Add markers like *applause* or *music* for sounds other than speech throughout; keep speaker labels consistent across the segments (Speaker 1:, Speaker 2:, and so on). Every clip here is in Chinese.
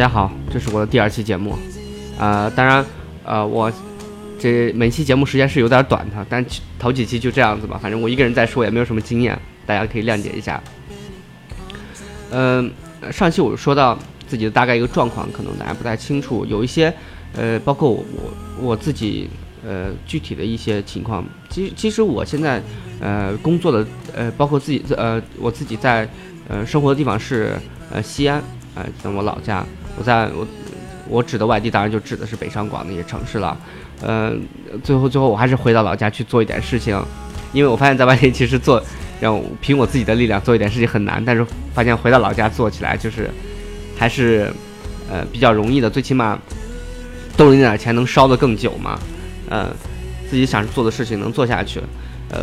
Speaker 1: 大家好，这是我的第二期节目，呃，当然，呃，我这每期节目时间是有点短的，但头几期就这样子吧，反正我一个人在说，也没有什么经验，大家可以谅解一下。嗯，上期我说到自己的大概一个状况，可能大家不太清楚，有一些，呃，包括我我自己，呃，具体的一些情况，其实其实我现在，呃，工作的，呃，包括自己，呃，我自己在，呃，生活的地方是，呃，西安。哎，在我老家，我在我我指的外地，当然就指的是北上广那些城市了。嗯，最后最后我还是回到老家去做一点事情，因为我发现，在外地其实做让凭我自己的力量做一点事情很难，但是发现回到老家做起来就是还是呃比较容易的，最起码兜里那点钱能烧得更久嘛。嗯，自己想做的事情能做下去。呃，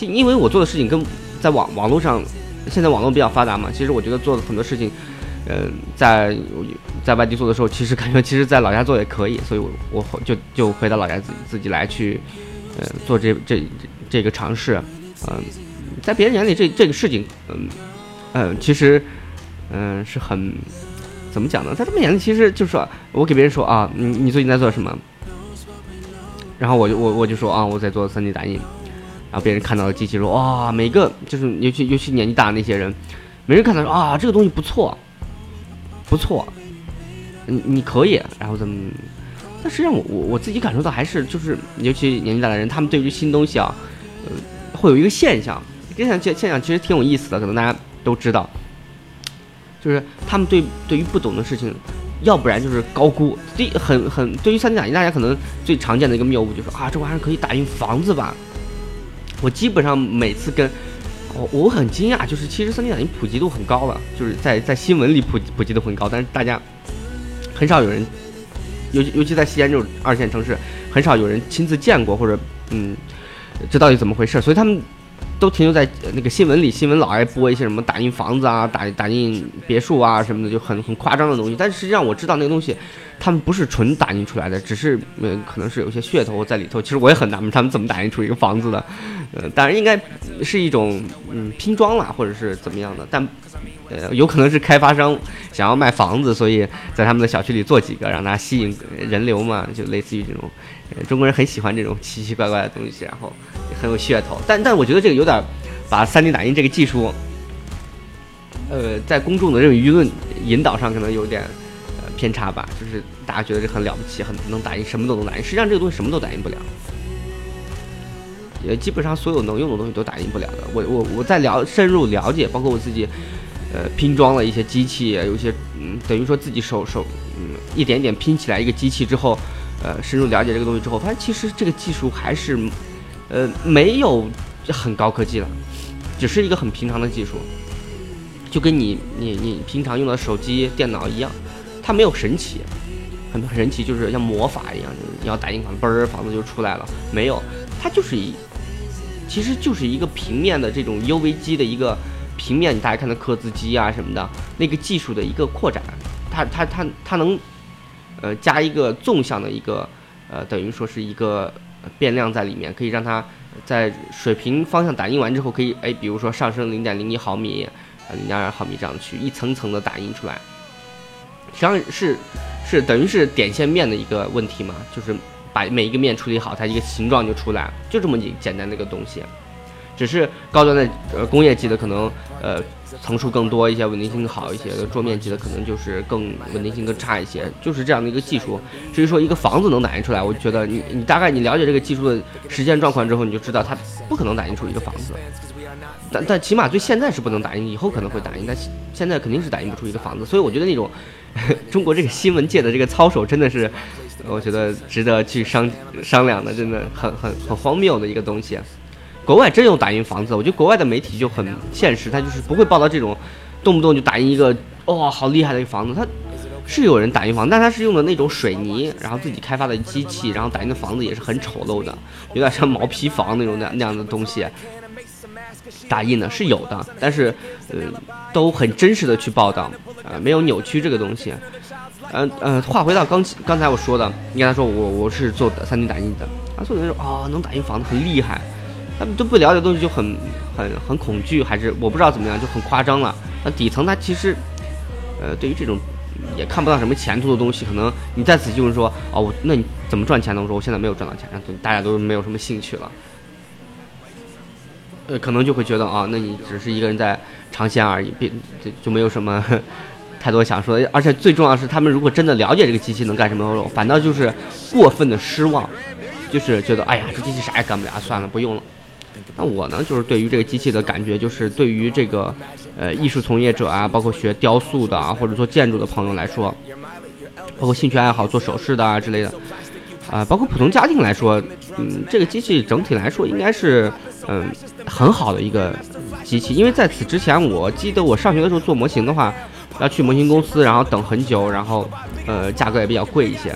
Speaker 1: 因为我做的事情跟在网网络上，现在网络比较发达嘛，其实我觉得做的很多事情。嗯，在在外地做的时候，其实感觉其实在老家做也可以，所以我我就就回到老家自自己来去，呃，做这这这个尝试，嗯，在别人眼里这这个事情，嗯嗯，其实嗯是很怎么讲呢？在他们眼里，其实就是说我给别人说啊，你你最近在做什么？然后我就我我就说啊，我在做 3D 打印，然后别人看到了机器说哇，每个就是尤其尤其年纪大的那些人，没人看到说啊，这个东西不错。不错，你你可以，然后怎么？但实际上我我我自己感受到还是就是，尤其年纪大的人，他们对于新东西啊，呃，会有一个现象，这现现现象其实挺有意思的，可能大家都知道，就是他们对对于不懂的事情，要不然就是高估。第很很对于三 D 打印，大家可能最常见的一个谬误就是啊，这玩意儿可以打印房子吧？我基本上每次跟我我很惊讶，就是其实三 D 打印普及度很高了，就是在在新闻里普普及度很高，但是大家很少有人，尤其尤其在西安这种二线城市，很少有人亲自见过或者嗯，这到底怎么回事？所以他们都停留在那个新闻里，新闻老爱播一些什么打印房子啊、打打印别墅啊什么的，就很很夸张的东西。但实际上我知道那个东西。他们不是纯打印出来的，只是嗯，可能是有些噱头在里头。其实我也很纳闷，他们怎么打印出一个房子的？呃，当然应该是一种嗯拼装啦，或者是怎么样的。但呃，有可能是开发商想要卖房子，所以在他们的小区里做几个，让它吸引人流嘛，就类似于这种。中国人很喜欢这种奇奇怪怪的东西，然后很有噱头。但但我觉得这个有点把 3D 打印这个技术，呃，在公众的这种舆论引导上可能有点呃。偏差吧，就是大家觉得这很了不起，很能打印，什么都能打印。实际上这个东西什么都打印不了，也基本上所有能用的东西都打印不了的。我我我在了深入了解，包括我自己，呃，拼装了一些机器，有一些嗯，等于说自己手手嗯一点点拼起来一个机器之后，呃，深入了解这个东西之后，发现其实这个技术还是呃没有很高科技了，只是一个很平常的技术，就跟你你你平常用的手机、电脑一样。它没有神奇，很很神奇，就是像魔法一样，你要打印款，嘣儿房子就出来了。没有，它就是一，其实就是一个平面的这种 UV 机的一个平面，你大家看到刻字机啊什么的，那个技术的一个扩展。它它它它能，呃，加一个纵向的一个，呃，等于说是一个变量在里面，可以让它在水平方向打印完之后，可以哎，比如说上升零点零一毫米，啊零点二毫米这样去一层层的打印出来。实际上是，是等于是点线面的一个问题嘛，就是把每一个面处理好，它一个形状就出来，就这么一简单的一个东西。只是高端的呃工业级的可能呃层数更多一些，稳定性好一些；桌面级的可能就是更稳定性更差一些，就是这样的一个技术。至于说一个房子能打印出来，我觉得你你大概你了解这个技术的实践状况之后，你就知道它不可能打印出一个房子。但但起码对现在是不能打印，以后可能会打印，但现在肯定是打印不出一个房子。所以我觉得那种。*laughs* 中国这个新闻界的这个操守真的是，我觉得值得去商商量的，真的很很很荒谬的一个东西。国外真有打印房子，我觉得国外的媒体就很现实，他就是不会报道这种动不动就打印一个哇好厉害的一个房子。他是有人打印房，但他是用的那种水泥，然后自己开发的机器，然后打印的房子也是很丑陋的，有点像毛坯房那种那那样的东西。打印的是有的，但是呃都很真实的去报道，呃没有扭曲这个东西。嗯呃，话回到刚刚才我说的，你跟他说我我是做的 3D 打印的，啊，所有人说啊能打印房子很厉害，他们都不了解东西就很很很恐惧，还是我不知道怎么样就很夸张了。那底层它其实呃对于这种也看不到什么前途的东西，可能你再仔细问说，哦，我那你怎么赚钱呢？我说我现在没有赚到钱，大家都没有什么兴趣了。呃，可能就会觉得啊，那你只是一个人在尝鲜而已，并就就没有什么 *laughs* 太多想说的。而且最重要的是，他们如果真的了解这个机器能干什么，反倒就是过分的失望，就是觉得哎呀，这机器啥也干不了，算了，不用了。那我呢，就是对于这个机器的感觉，就是对于这个呃艺术从业者啊，包括学雕塑的啊，或者做建筑的朋友来说，包括兴趣爱好做首饰的啊之类的。啊，包括普通家庭来说，嗯，这个机器整体来说应该是，嗯，很好的一个机器。因为在此之前，我记得我上学的时候做模型的话，要去模型公司，然后等很久，然后，呃，价格也比较贵一些。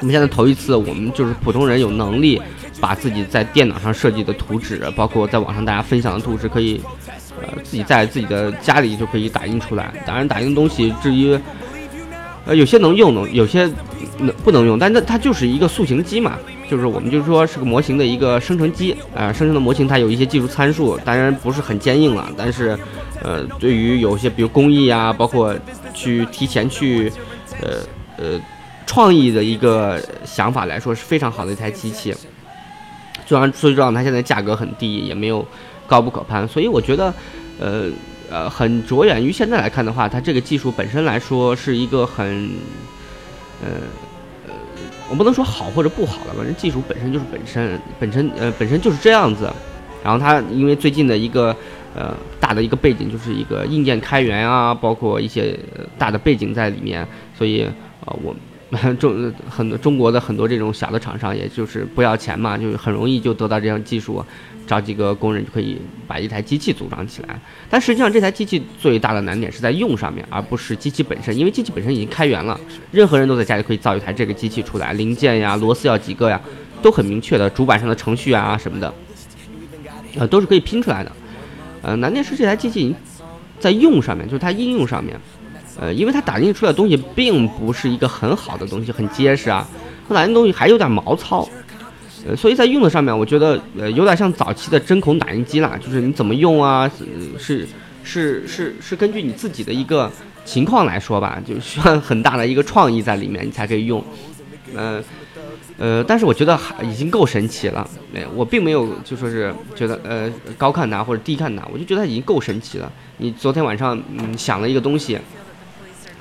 Speaker 1: 那么现在头一次，我们就是普通人有能力把自己在电脑上设计的图纸，包括在网上大家分享的图纸，可以，呃，自己在自己的家里就可以打印出来。当然，打印的东西至于。呃，有些能用，能有些能不能用，但那它就是一个塑形机嘛，就是我们就是说是个模型的一个生成机啊，生成的模型它有一些技术参数，当然不是很坚硬了，但是，呃，对于有些比如工艺啊，包括去提前去，呃呃，创意的一个想法来说是非常好的一台机器，虽然最重要它现在价格很低，也没有高不可攀，所以我觉得，呃。呃，很着眼于现在来看的话，它这个技术本身来说是一个很，呃呃，我不能说好或者不好了，反正技术本身就是本身本身呃本身就是这样子。然后它因为最近的一个呃大的一个背景就是一个硬件开源啊，包括一些大的背景在里面，所以呃我 *laughs* 中很多中国的很多这种小的厂商，也就是不要钱嘛，就是很容易就得到这样技术。找几个工人就可以把一台机器组装起来，但实际上这台机器最大的难点是在用上面，而不是机器本身。因为机器本身已经开源了，任何人都在家里可以造一台这个机器出来，零件呀、螺丝要几个呀，都很明确的，主板上的程序啊什么的，呃，都是可以拼出来的。呃，难点是这台机器在用上面，就是它应用上面，呃，因为它打印出来的东西并不是一个很好的东西，很结实啊，它打印东西还有点毛糙。呃，所以在用的上面，我觉得呃有点像早期的针孔打印机啦，就是你怎么用啊，是是是是根据你自己的一个情况来说吧，就需要很大的一个创意在里面，你才可以用。嗯呃，但是我觉得还已经够神奇了。哎，我并没有就说是觉得呃高看它或者低看它，我就觉得它已经够神奇了。你昨天晚上嗯想了一个东西，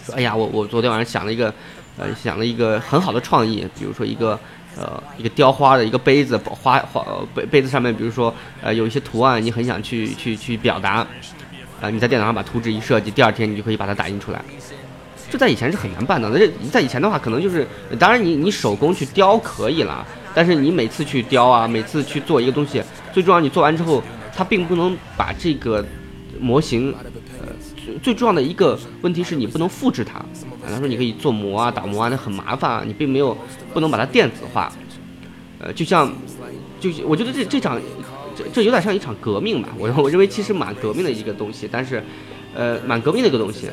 Speaker 1: 说哎呀我我昨天晚上想了一个呃想了一个很好的创意，比如说一个。呃，一个雕花的一个杯子，花花杯杯子上面，比如说，呃，有一些图案，你很想去去去表达，啊，你在电脑上把图纸一设计，第二天你就可以把它打印出来。这在以前是很难办的。那这在以前的话，可能就是，当然你你手工去雕可以了，但是你每次去雕啊，每次去做一个东西，最重要你做完之后，它并不能把这个模型。最重要的一个问题是你不能复制它。啊他说你可以做模啊、打磨啊，那很麻烦啊，你并没有不能把它电子化。呃，就像，就我觉得这这场，这这有点像一场革命吧。*laughs* 我我认为其实蛮革命的一个东西，但是，呃，蛮革命的一个东西。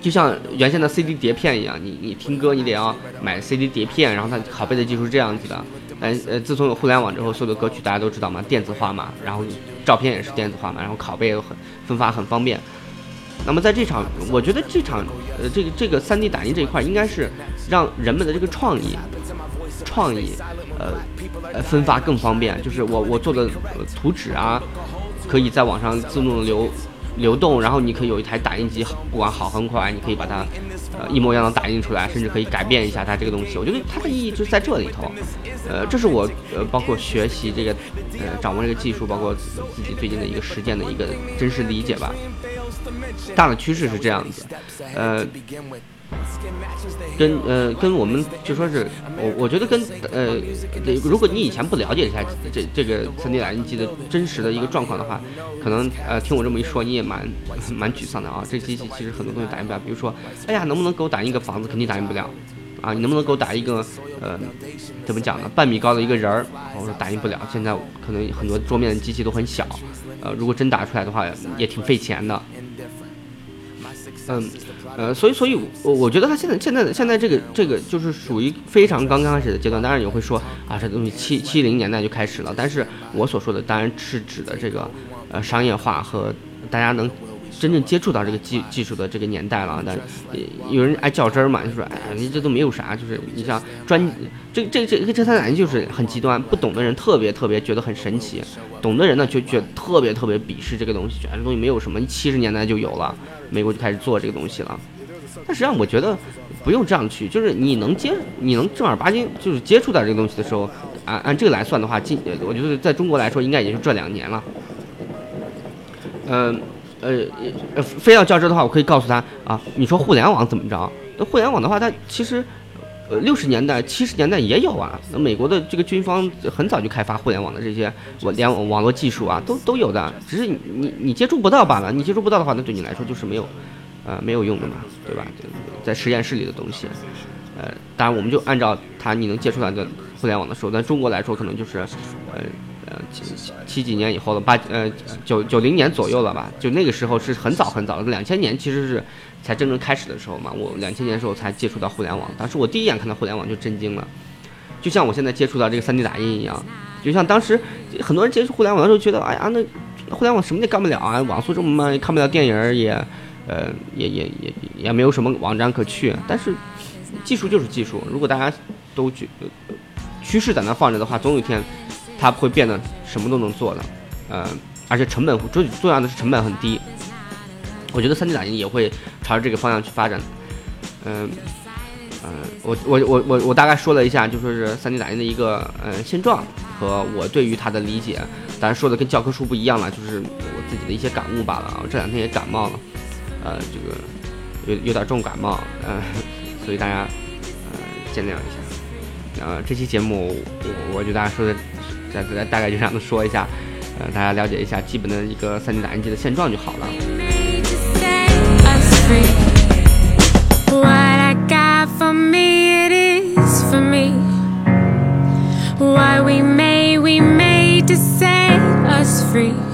Speaker 1: 就像原先的 CD 碟片一样，你你听歌你得要买 CD 碟片，然后它拷贝的技术是这样子的。呃呃，自从有互联网之后，所有的歌曲大家都知道嘛，电子化嘛，然后照片也是电子化嘛，然后拷贝又很分发很方便。那么在这场，我觉得这场，呃，这个这个 3D 打印这一块，应该是让人们的这个创意，创意，呃，呃，分发更方便。就是我我做的图纸啊，可以在网上自动流流动，然后你可以有一台打印机，不管好很快，你可以把它，呃，一模一样的打印出来，甚至可以改变一下它这个东西。我觉得它的意义就在这里头。呃，这是我呃，包括学习这个，呃，掌握这个技术，包括自己最近的一个实践的一个真实理解吧。大的趋势是这样子，呃，跟呃跟我们就说是我我觉得跟呃，如果你以前不了解一下这这个三 D 打印机的真实的一个状况的话，可能呃听我这么一说你也蛮蛮沮丧的啊。这机器其实很多东西打印不了，比如说，哎呀，能不能给我打印一个房子？肯定打印不了啊。你能不能给我打一个呃怎么讲呢？半米高的一个人儿？我说打印不了。现在可能很多桌面的机器都很小，呃，如果真打出来的话，也挺费钱的。嗯，呃，所以，所以，我我觉得他现在，现在，现在这个，这个就是属于非常刚刚开始的阶段。当然，也会说啊，这东西七七零年代就开始了。但是我所说的，当然是指的这个，呃，商业化和大家能真正接触到这个技技术的这个年代了。但有人爱较真儿嘛，就说哎，你这都没有啥，就是你像专这这这这三打就是很极端，不懂的人特别特别觉得很神奇，懂的人呢就觉得特别特别鄙视这个东西，觉得这东西没有什么，七十年代就有了，美国就开始做这个东西了。但实际上我觉得不用这样去，就是你能接你能正儿八经就是接触到这个东西的时候。按按这个来算的话，近我觉得在中国来说，应该也就这两年了。嗯呃呃，非要较真的话，我可以告诉他啊，你说互联网怎么着？那互联网的话，它其实呃六十年代、七十年代也有啊。那美国的这个军方很早就开发互联网的这些网联网络技术啊，都都有的，只是你你接触不到罢了。你接触不到的话，那对你来说就是没有呃没有用的嘛，对吧？在实验室里的东西，呃，当然我们就按照它你能接触到的。互联网的时候，在中国来说，可能就是，呃七七几年以后了，八呃九九零年左右了吧？就那个时候是很早很早的，两千年其实是才真正开始的时候嘛。我两千年的时候才接触到互联网，当时我第一眼看到互联网就震惊了，就像我现在接触到这个 3D 打印一样，就像当时很多人接触互联网的时候觉得，哎呀，那互联网什么也干不了啊，网速这么慢，看不了电影也，呃也也也也没有什么网站可去。但是技术就是技术，如果大家都觉。趋势在那放着的话，总有一天，它会变得什么都能做的，呃，而且成本最重要的是成本很低。我觉得 3D 打印也会朝着这个方向去发展。嗯，嗯，我我我我我大概说了一下，就说是 3D 打印的一个呃现状和我对于它的理解，当然说的跟教科书不一样了，就是我自己的一些感悟罢了。我这两天也感冒了，呃，这个有有点重感冒，嗯，*laughs* 所以大家呃见谅一下。呃，这期节目我我就大家说的，大再大概就这样子说一下，呃，大家了解一下基本的一个三 D 打印机的现状就好了。Why we may, we may to set us free.